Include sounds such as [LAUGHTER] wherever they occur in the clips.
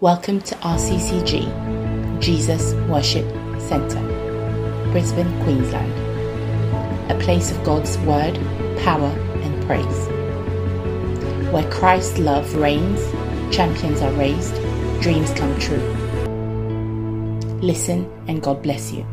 Welcome to RCCG, Jesus Worship Centre, Brisbane, Queensland. A place of God's Word, power, and praise. Where Christ's love reigns, champions are raised, dreams come true. Listen and God bless you.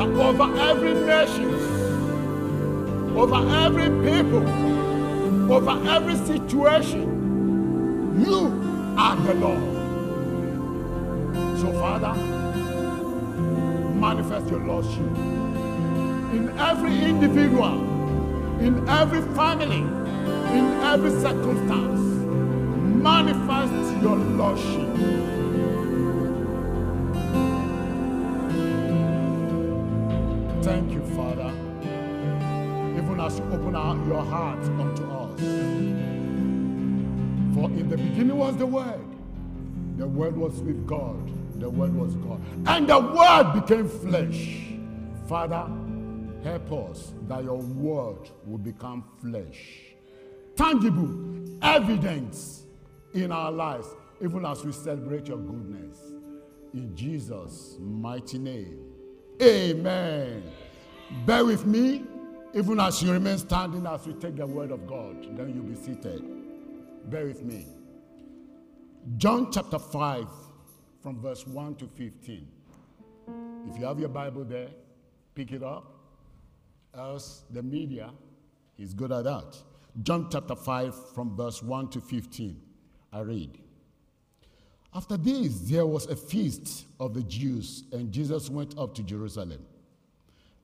That over every nation, over every people, over every situation, you are the Lord. So, Father, manifest your Lordship in every individual, in every family, in every circumstance. Manifest your Lordship. Open our, your heart unto us. For in the beginning was the Word, the Word was with God, the Word was God, and the Word became flesh. Father, help us that your Word will become flesh, tangible evidence in our lives, even as we celebrate your goodness. In Jesus' mighty name. Amen. Bear with me, even as you remain standing as we take the word of God. Then you'll be seated. Bear with me. John chapter 5, from verse 1 to 15. If you have your Bible there, pick it up. Else, the media is good at that. John chapter 5, from verse 1 to 15. I read. After this, there was a feast of the Jews, and Jesus went up to Jerusalem.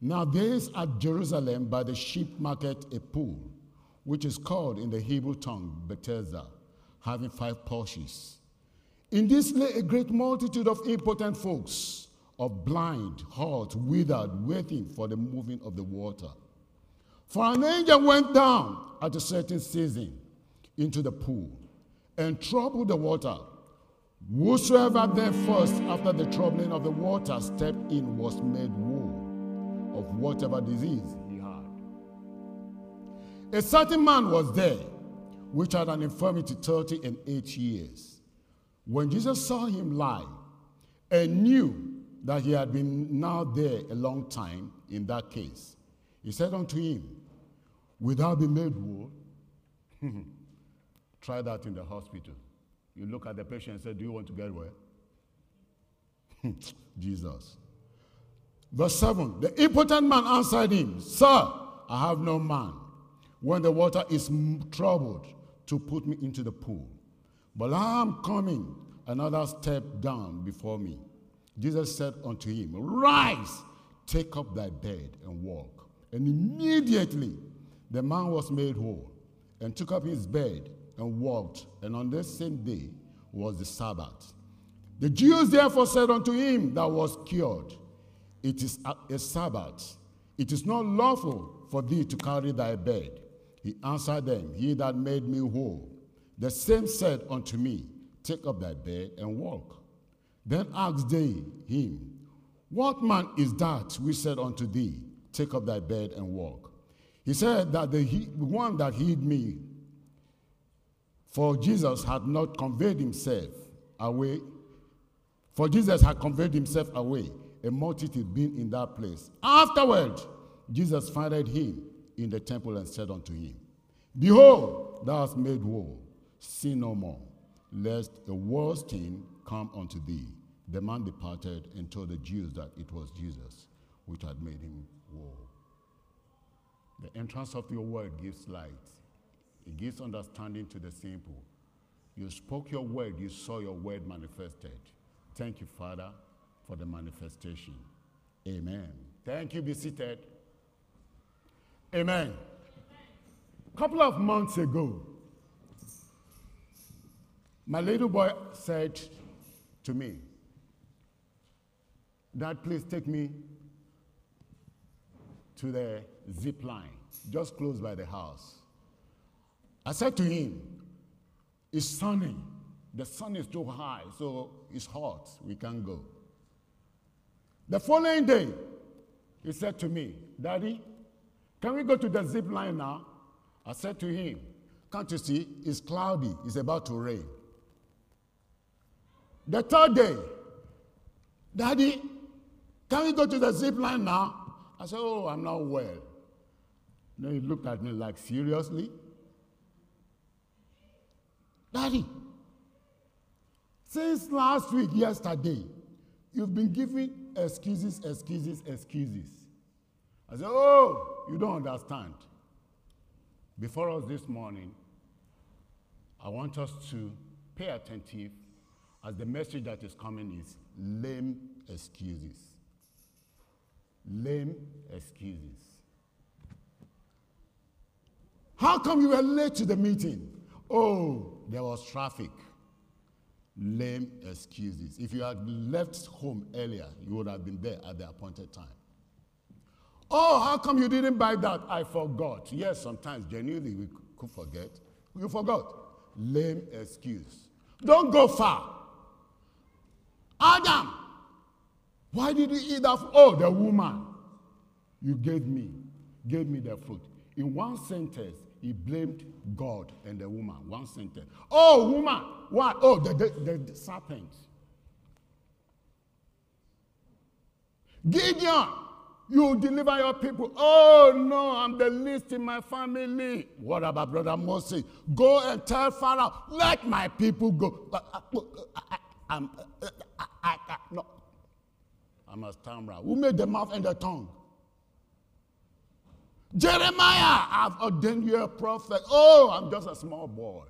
Now, there is at Jerusalem by the sheep market a pool, which is called in the Hebrew tongue Bethesda, having five porches. In this lay a great multitude of impotent folks, of blind, halt, withered, waiting for the moving of the water. For an angel went down at a certain season into the pool and troubled the water. Whosoever then first, after the troubling of the water, stepped in was made of whatever disease he had. A certain man was there which had an infirmity thirty and eight years. When Jesus saw him lie and knew that he had been now there a long time in that case, he said unto him, Will thou be made whole? [LAUGHS] Try that in the hospital. You look at the patient and say, Do you want to get well? [LAUGHS] Jesus. Verse 7 The impotent man answered him, Sir, I have no man when the water is troubled to put me into the pool. But I am coming another step down before me. Jesus said unto him, Rise, take up thy bed and walk. And immediately the man was made whole and took up his bed and walked. And on this same day was the Sabbath. The Jews therefore said unto him that was cured, It is a, a Sabbath. It is not lawful for thee to carry thy bed. He answered them, He that made me whole. The same said unto me, Take up thy bed and walk. Then asked they him, What man is that which said unto thee, Take up thy bed and walk? He said that the he, one that hid me, for Jesus had not conveyed himself away. For Jesus had conveyed himself away, a multitude being in that place. Afterward, Jesus found him in the temple and said unto him, Behold, thou hast made whole. Sin no more, lest the worst thing come unto thee. The man departed and told the Jews that it was Jesus which had made him whole. The entrance of your word gives light, it gives understanding to the simple. You spoke your word, you saw your word manifested. Thank you, Father. For the manifestation. Amen. Thank you. Be seated. Amen. A couple of months ago, my little boy said to me, Dad, please take me to the zip line just close by the house. I said to him, It's sunny. The sun is too high, so it's hot. We can't go. The following day, he said to me, Daddy, can we go to the zip line now? I said to him, Can't you see? It's cloudy. It's about to rain. The third day, Daddy, can we go to the zip line now? I said, Oh, I'm not well. Then he looked at me like, Seriously? Daddy, since last week, yesterday, you've been giving excuses, excuses, excuses. I said, Oh, you don't understand. Before us this morning, I want us to pay attentive as the message that is coming is lame excuses. Lame excuses. How come you were late to the meeting? Oh, there was traffic. Lame excuses. If you had left home earlier, you would have been there at the appointed time. Oh, how come you didn't buy that? I forgot. Yes, sometimes genuinely we could forget. You forgot. Lame excuse. Don't go far. Adam, why did you eat that? Oh, the woman you gave me, gave me the fruit. In one sentence, he blamed God and the woman. One sentence. Oh, woman, why? Oh, the, the, the, the serpent. Gideon, you deliver your people. Oh, no, I'm the least in my family. What about Brother Moses? Go and tell Pharaoh, let my people go. I'm, I, I, I, no. I'm a stammerer. Who made the mouth and the tongue? Jeremiah, I've ordained you a prophet. Oh, I'm just a small boy.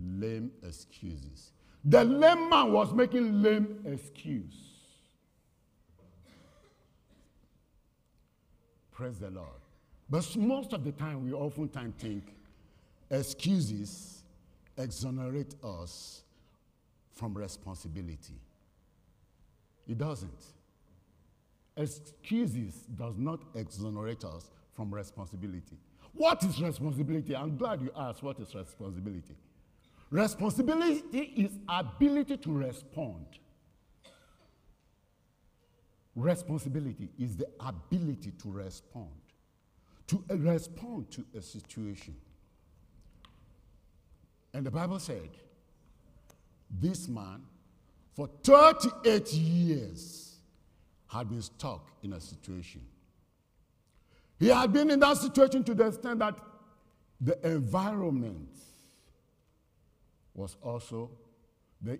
Lame excuses. The lame man was making lame excuse. Praise the Lord. But most of the time, we oftentimes think excuses exonerate us from responsibility. It doesn't. Excuses does not exonerate us from responsibility. What is responsibility? I'm glad you asked what is responsibility. Responsibility is ability to respond. Responsibility is the ability to respond. To uh, respond to a situation. And the Bible said, this man, for 38 years, had been stuck in a situation. He had been in that situation to the extent that the environment was also, the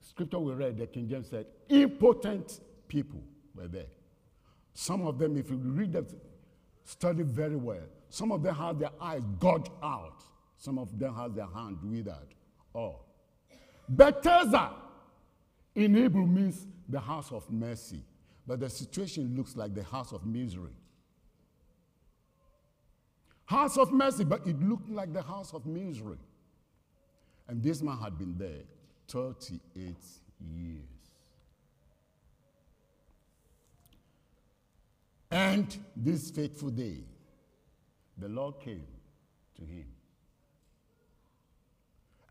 scripture we read, the King James said, impotent people were there. Some of them, if you read them, study very well. Some of them had their eyes gouged out. Some of them had their hand withered. Oh. Bethesda in Hebrew means the house of mercy. But the situation looks like the house of misery. House of mercy, but it looked like the house of misery. And this man had been there 38 years. And this fateful day, the Lord came to him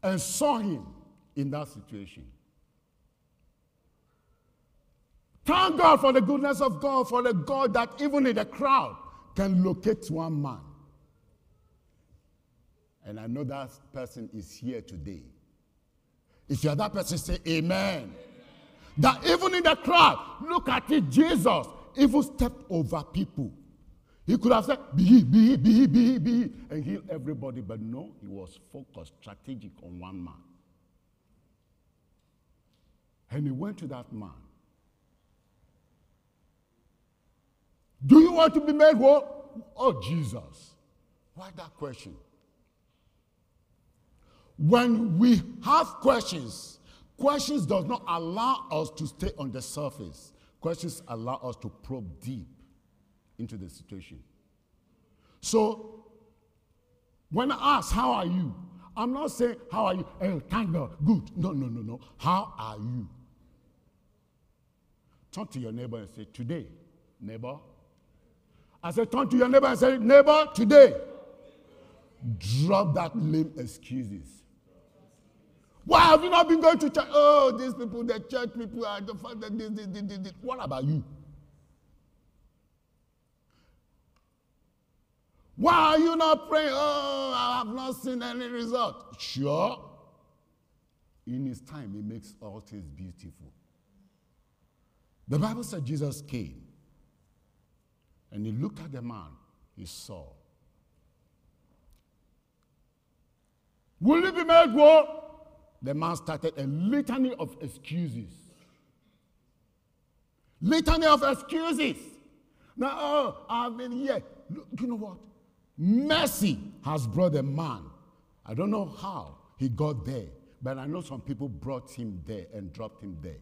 and saw him in that situation. Thank God for the goodness of God, for the God that even in the crowd can locate one man. And I know that person is here today. If you're that person, say amen. amen. That even in the crowd, look at it, Jesus even stepped over people. He could have said, be he, be he, be he, be he, be he, and heal everybody. But no, he was focused, strategic on one man. And he went to that man Do you want to be made whole? Oh, Jesus. Why that question? When we have questions, Questions does not allow us to stay on the surface. Questions allow us to probe deep into the situation. So, when I ask, How are you? I'm not saying, How are you? Oh, thank God. Good. No, no, no, no. How are you? Turn to your neighbor and say, Today, neighbor. I said, Turn to your neighbor and say, Neighbor, today. Drop that lame excuses. Why have you not been going to church? Oh, these people, the church people are the fact that this, this, this, this. What about you? Why are you not praying? Oh, I have not seen any result. Sure. In his time, he makes all things beautiful. The Bible said Jesus came and he looked at the man he saw. Will you be made well? the man started a litany of excuses. Litany of excuses. Now, oh, I've been here. Look, you know what? Mercy has brought a man. I don't know how he got there, but I know some people brought him there and dropped him there.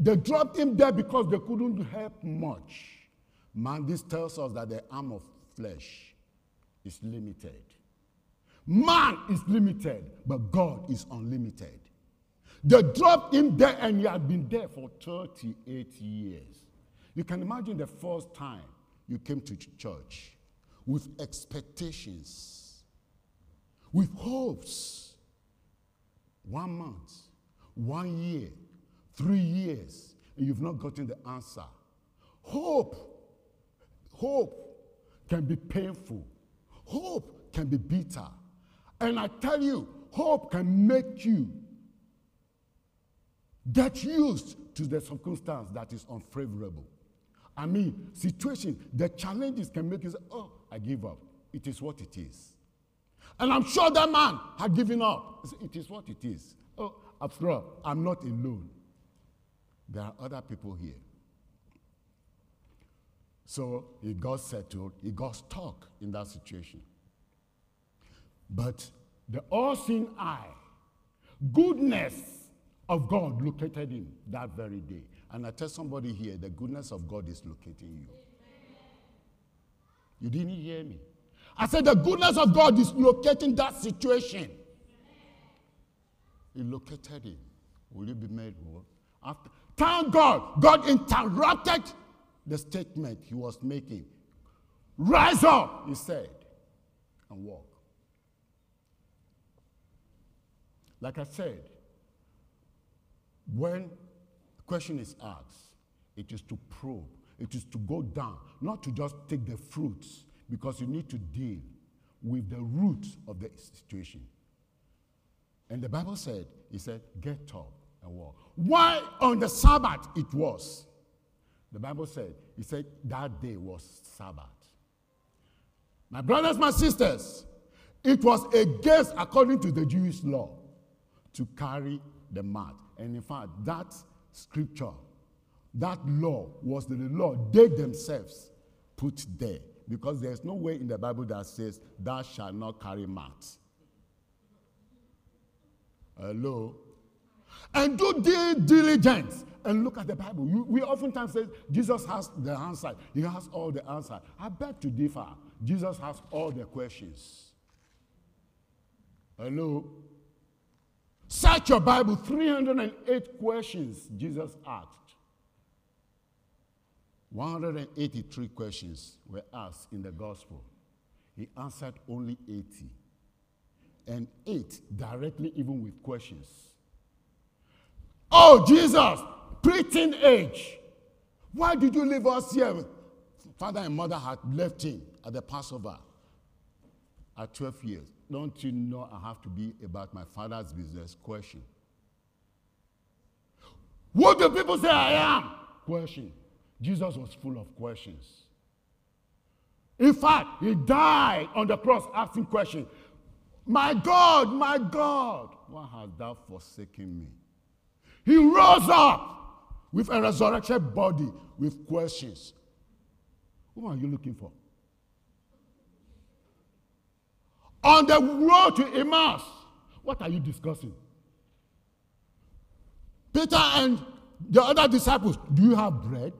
They dropped him there because they couldn't help much. Man, this tells us that the arm of flesh is limited. Man is limited, but God is unlimited. They dropped him there and he had been there for 38 years. You can imagine the first time you came to church with expectations, with hopes. One month, one year, three years, and you've not gotten the answer. Hope, hope can be painful, hope can be bitter. And I tell you, hope can make you get used to the circumstance that is unfavorable. I mean, situation, the challenges can make you say, oh, I give up. It is what it is. And I'm sure that man had given up. It is what it is. Oh, after all, I'm not alone. There are other people here. So he got settled, he got stuck in that situation. But the all seeing eye, goodness of God located him that very day. And I tell somebody here, the goodness of God is locating you. You didn't hear me. I said, the goodness of God is locating that situation. He located him. Will you be made whole? After, thank God, God interrupted the statement he was making. Rise up, he said, and walk. Like I said, when a question is asked, it is to probe, it is to go down, not to just take the fruits, because you need to deal with the roots of the situation. And the Bible said, He said, get up walk. Why on the Sabbath it was? The Bible said, He said, that day was Sabbath. My brothers, my sisters, it was against, according to the Jewish law, to carry the mat. And in fact, that scripture, that law was the law they themselves put there. Because there's no way in the Bible that says, Thou shalt not carry mat. Hello? And do due diligence and look at the Bible. We oftentimes say Jesus has the answer, He has all the answer. I beg to differ. Jesus has all the questions. Hello? Search your Bible, 308 questions Jesus asked. 183 questions were asked in the gospel. He answered only 80. And eight directly, even with questions. Oh, Jesus, preteen age. Why did you leave us here? Father and mother had left him at the Passover at 12 years. Don't you know I have to be about my father's business? Question. What do people say I am? Question. Jesus was full of questions. In fact, he died on the cross asking questions. My God, my God, why hast thou forsaken me? He rose up with a resurrected body with questions. Who are you looking for? On the road to Emmaus, What are you discussing? Peter and the other disciples, do you have bread?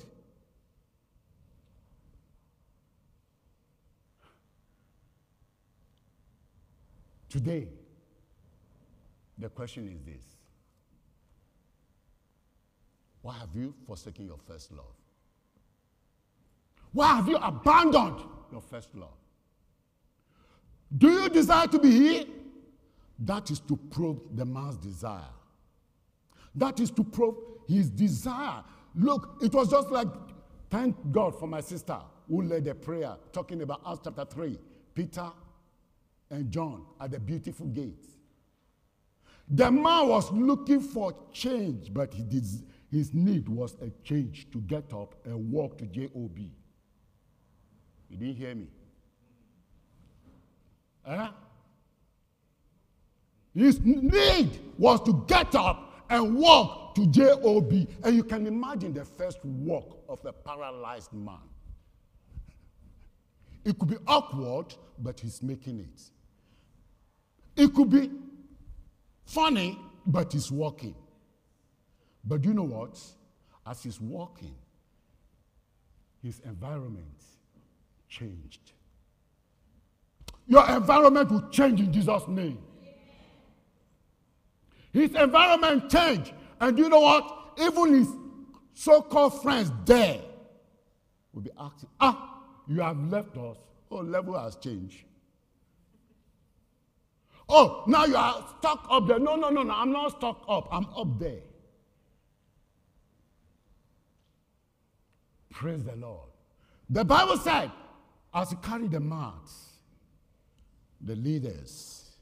Today, the question is this Why have you forsaken your first love? Why have you abandoned your first love? Do you desire to be here? That is to probe the man's desire. That is to probe his desire. Look, it was just like, thank God for my sister who led a prayer talking about Acts chapter 3. Peter and John at the beautiful gate. The man was looking for change, but he did, his need was a change to get up and walk to JOB. You didn't hear me? Huh? His need was to get up and walk to JOB. And you can imagine the first walk of a paralyzed man. It could be awkward, but he's making it. It could be funny, but he's walking. But you know what? As he's walking, his environment changed. Your environment will change in Jesus' name. His environment changed. And you know what? Even his so called friends there will be asking, Ah, you have left us. Oh, level has changed. Oh, now you are stuck up there. No, no, no, no. I'm not stuck up. I'm up there. Praise the Lord. The Bible said, as he carried the mat, the leaders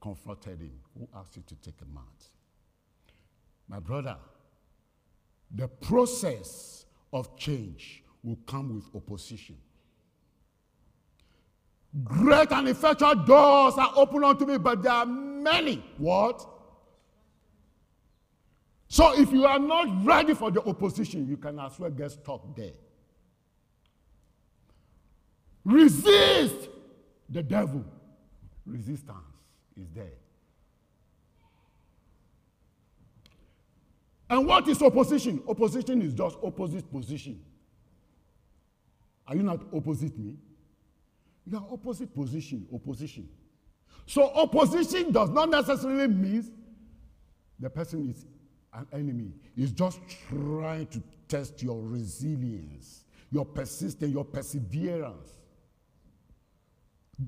confronted him. Who asked you to take a mat? My brother, the process of change will come with opposition. Great and effectual doors are open unto me, but there are many. What? So if you are not ready for the opposition, you can as well get stuck there. Resist the devil. Resistance is there. And what is opposition? Opposition is just opposite position. Are you not opposite me? You are opposite position, opposition. So opposition does not necessarily mean the person is an enemy. It's just trying to test your resilience, your persistence, your perseverance.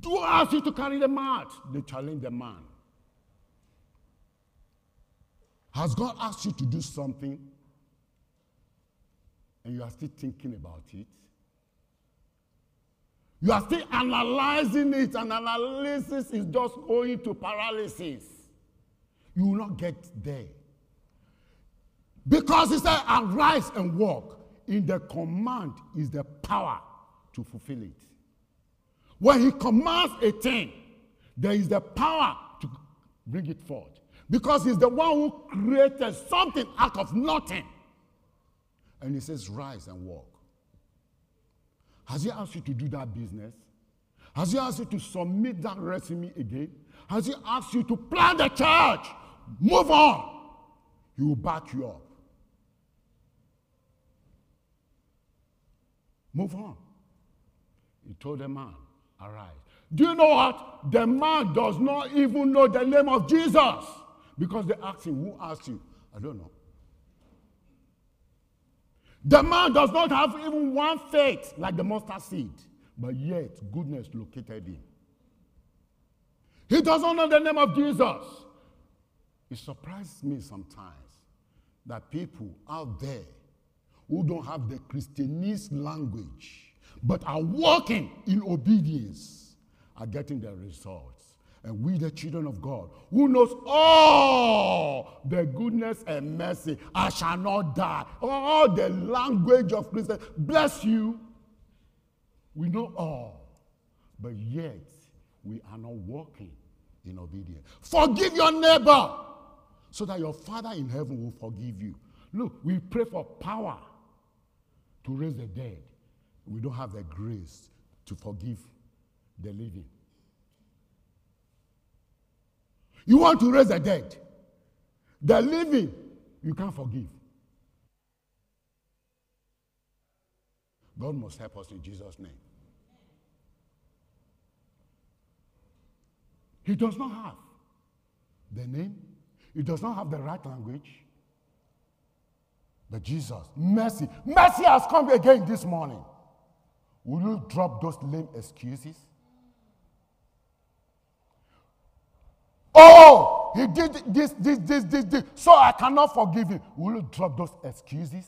Do I ask you to carry the mat. They challenge the man. Has God asked you to do something and you are still thinking about it? You are still analyzing it, and analysis is just going to paralysis. You will not get there. Because he said, arise and walk. In the command is the power to fulfill it. When he commands a thing, there is the power to bring it forth. Because he's the one who created something out of nothing. And he says, rise and walk. Has he asked you to do that business? Has he asked you to submit that resume again? Has he asked you to plant the church? Move on. He will back you up. Move on. He told the man, Arise. Do you know what? The man does not even know the name of Jesus because they asked him, Who asked you? I don't know. The man does not have even one faith like the mustard seed, but yet goodness located him. He doesn't know the name of Jesus. It surprises me sometimes that people out there who don't have the Christianese language but are walking in obedience are getting the results. And we, the children of God, who knows all the goodness and mercy, I shall not die. All the language of Christ, bless you. We know all, but yet we are not walking in obedience. Forgive your neighbor so that your Father in heaven will forgive you. Look, we pray for power to raise the dead. We don't have the grace to forgive the living. You want to raise the dead. The living, you can't forgive. God must help us in Jesus' name. He does not have the name, he does not have the right language. But Jesus, mercy, mercy has come again this morning. Will you drop those lame excuses? Oh, he did this, this, this, this, this, so I cannot forgive him. Will you drop those excuses?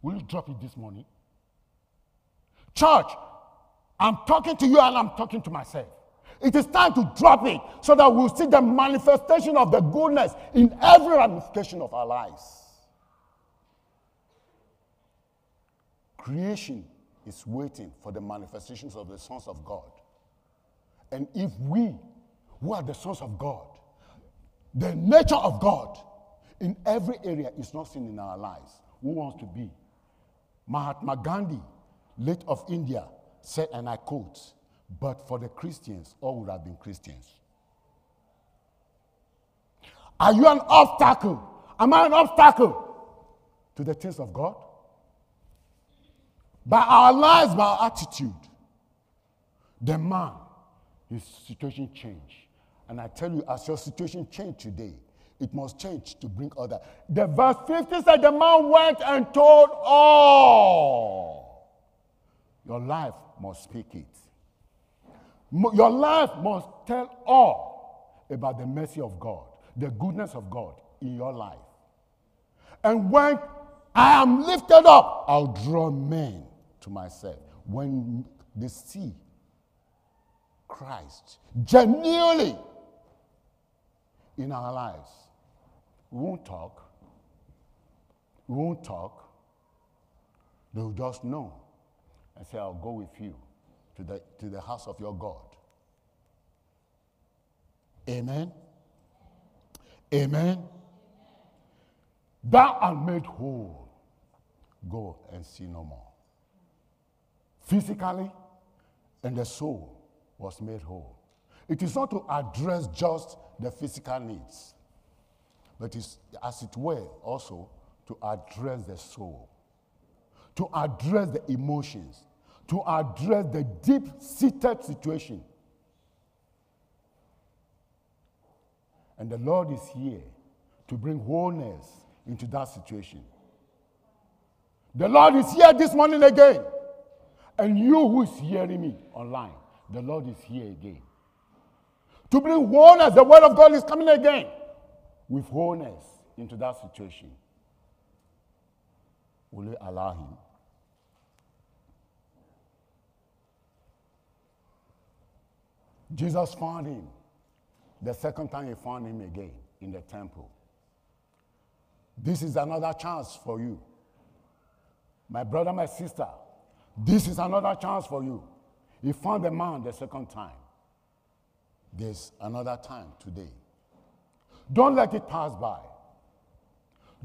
Will you drop it this morning? Church, I'm talking to you and I'm talking to myself. It is time to drop it so that we'll see the manifestation of the goodness in every ramification of our lives. Creation is waiting for the manifestations of the sons of God. And if we, who are the sons of God, the nature of God in every area is not seen in our lives, who wants to be? Mahatma Gandhi, late of India, said, and I quote, but for the Christians, all would have been Christians. Are you an obstacle? Am I an obstacle to the things of God? By our lives, by our attitude, the man, his situation change. And I tell you, as your situation change today, it must change to bring other. The verse 50 said, The man went and told all. Your life must speak it. Your life must tell all about the mercy of God, the goodness of God in your life. And when I am lifted up, I'll draw men to myself. When they see Christ genuinely in our lives, we won't talk. We won't talk. They'll just know and say, I'll go with you to the, to the house of your God. Amen. Amen. Thou art made whole. Go and see no more. Physically, and the soul was made whole. It is not to address just the physical needs, but it's, as it were, also to address the soul, to address the emotions, to address the deep seated situation. And the Lord is here to bring wholeness into that situation. The Lord is here this morning again. And you who is hearing me online, the Lord is here again. To bring wholeness, the word of God is coming again with wholeness into that situation. Will you allow Him? Jesus found him. The second time he found him again in the temple. This is another chance for you. My brother, my sister, this is another chance for you. He found the man the second time. There's another time today. Don't let it pass by.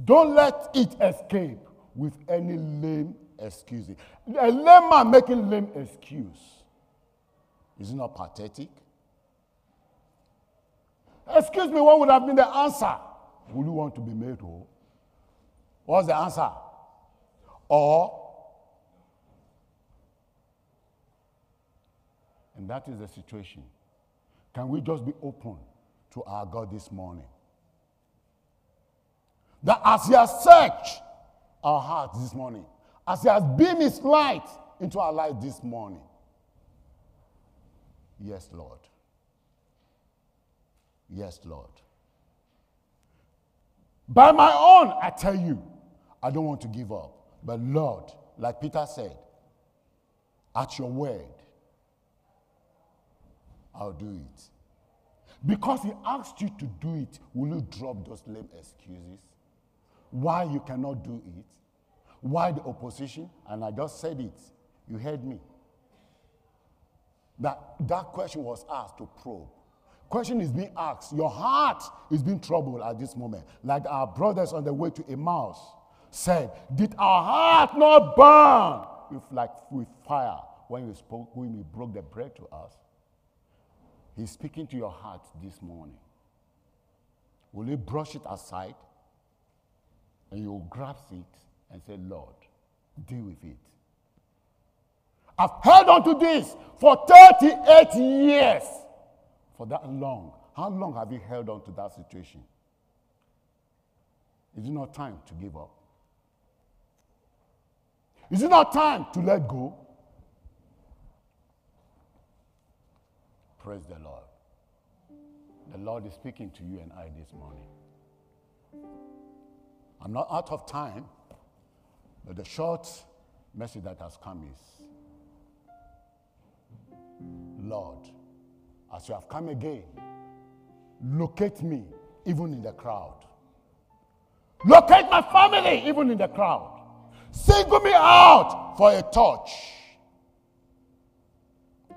Don't let it escape with any lame excuses. A lame man making lame excuse is it not pathetic? Excuse me, what would have been the answer? Will you want to be made whole? Oh? What's the answer? Or, and that is the situation. Can we just be open to our God this morning? That as He has searched our hearts this morning, as He has beamed His light into our life this morning, Yes, Lord. Yes, Lord. By my own, I tell you, I don't want to give up. But Lord, like Peter said, at your word, I'll do it. Because he asked you to do it, will you drop those lame excuses? Why you cannot do it? Why the opposition? And I just said it. You heard me. That, that question was asked to probe. Question is being asked. Your heart is being troubled at this moment. Like our brothers on the way to Emmaus said, Did our heart not burn with, like, with fire when we spoke, when we broke the bread to us? He's speaking to your heart this morning. Will you brush it aside and you'll grasp it and say, Lord, deal with it? I've held on to this for 38 years. For that long. How long have you held on to that situation? Is it not time to give up? Is it not time to let go? Praise the Lord. The Lord is speaking to you and I this morning. I'm not out of time, but the short message that has come is Lord, as you have come again, locate me even in the crowd. Locate my family even in the crowd. Single me out for a touch.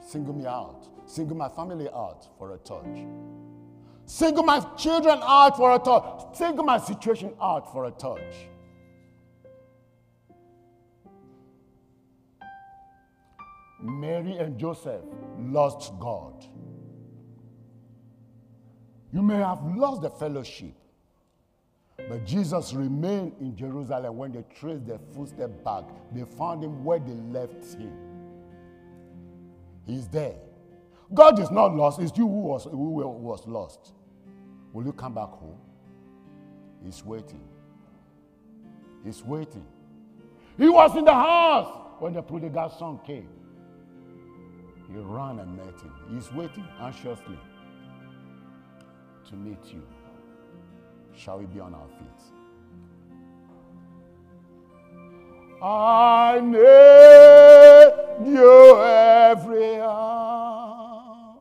Single me out. Single my family out for a touch. Single my children out for a touch. Single my situation out for a touch. Mary and Joseph lost God. You may have lost the fellowship, but Jesus remained in Jerusalem when they traced their footsteps back. They found him where they left him. He's there. God is not lost, it's you who was, who was lost. Will you come back home? He's waiting. He's waiting. He was in the house when the prodigal son came. He ran and met him. He's waiting anxiously to meet you. Shall we be on our feet? I need you every hour,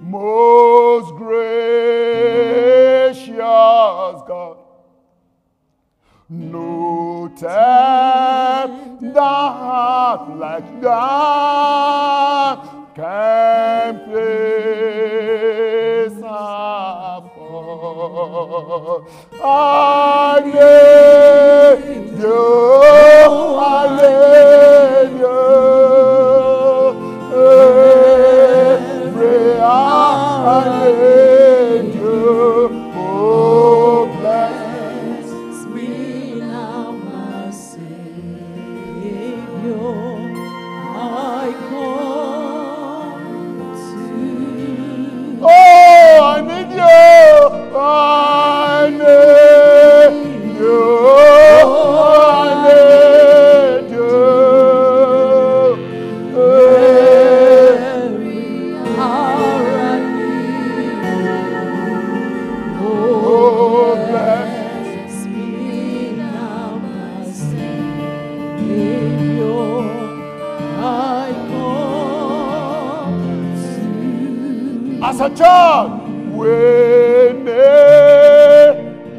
most gracious God. No tender like that can place upon. I need a need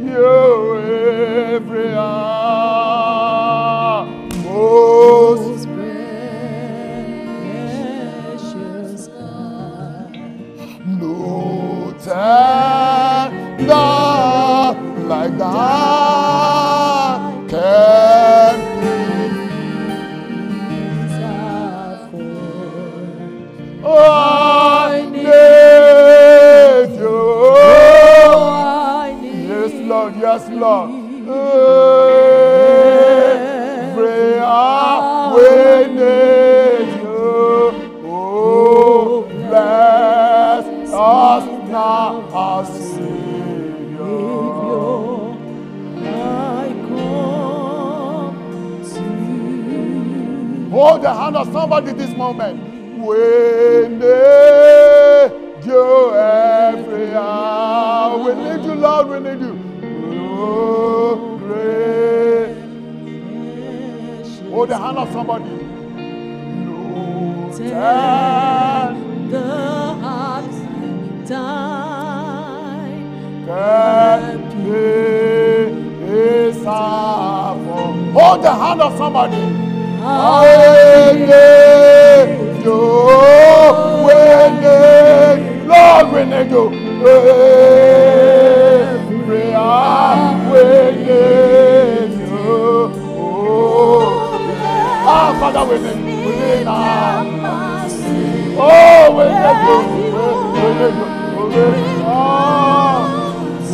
you every hour. The hand of somebody this moment. We need you every hour. We need you, Lord. We need you. Oh, great. Hold the hand of somebody. Time The heart be Hold the hand of somebody. Wengejo, Wengejo, Lord Wengejo, Wengejo, Ah, Father, when they go, when Oh,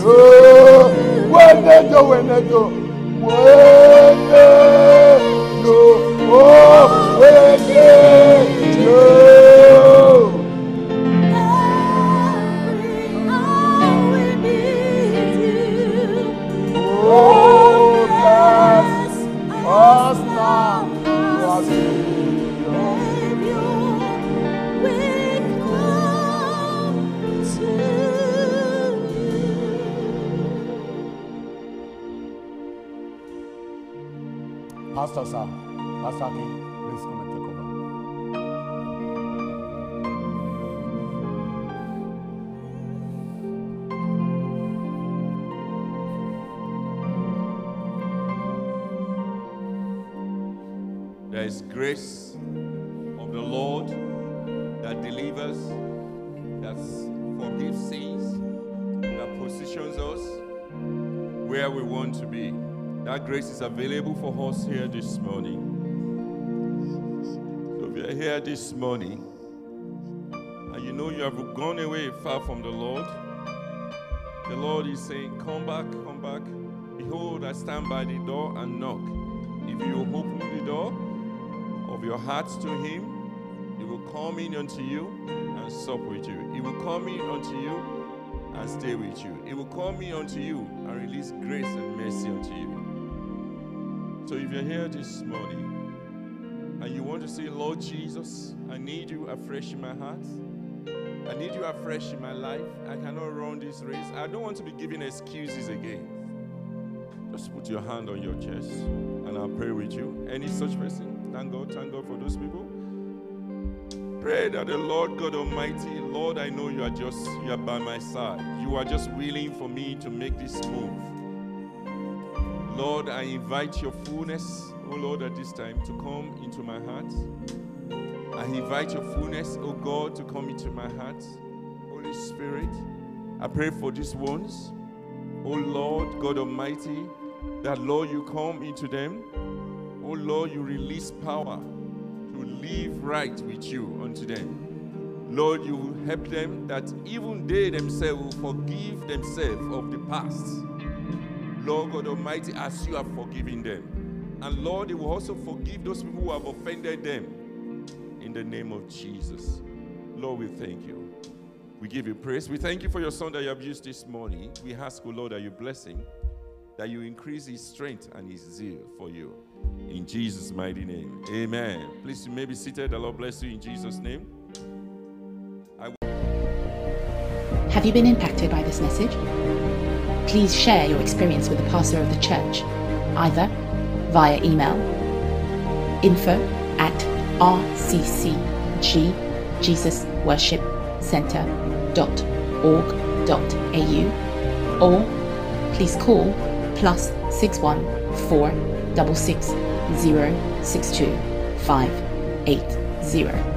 go, when they go, when they go. Pastor sir, Pastor please come and take over. There is grace of the Lord that delivers, that forgives sins, that positions us where we want to be. That grace is available for us here this morning. So if you're here this morning and you know you have gone away far from the Lord, the Lord is saying, Come back, come back. Behold, I stand by the door and knock. If you open the door of your heart to Him, He will come in unto you and sup with you. He will come in unto you and stay with you. He will come in unto you and release grace and mercy unto you. So if you're here this morning and you want to say, Lord Jesus, I need you afresh in my heart. I need you afresh in my life. I cannot run this race. I don't want to be giving excuses again. Just put your hand on your chest and I'll pray with you. Any such person? Thank God, thank God for those people. Pray that the Lord God Almighty, Lord, I know you are just you are by my side. You are just willing for me to make this move. Lord, I invite your fullness, oh Lord, at this time to come into my heart. I invite your fullness, oh God, to come into my heart. Holy Spirit, I pray for these ones. Oh Lord, God Almighty, that Lord, you come into them. Oh Lord, you release power to live right with you unto them. Lord, you will help them that even they themselves will forgive themselves of the past. Lord God Almighty, as you have forgiven them. And Lord, they will also forgive those people who have offended them. In the name of Jesus. Lord, we thank you. We give you praise. We thank you for your son that you have used this morning. We ask, O Lord, that you bless him, that you increase his strength and his zeal for you. In Jesus' mighty name. Amen. Please, you may be seated. The Lord bless you in Jesus' name. Have you been impacted by this message? Please share your experience with the pastor of the church, either via email info at rccgjesusworshipcenter.org.au or please call plus 61 4 six six zero six two five eight zero.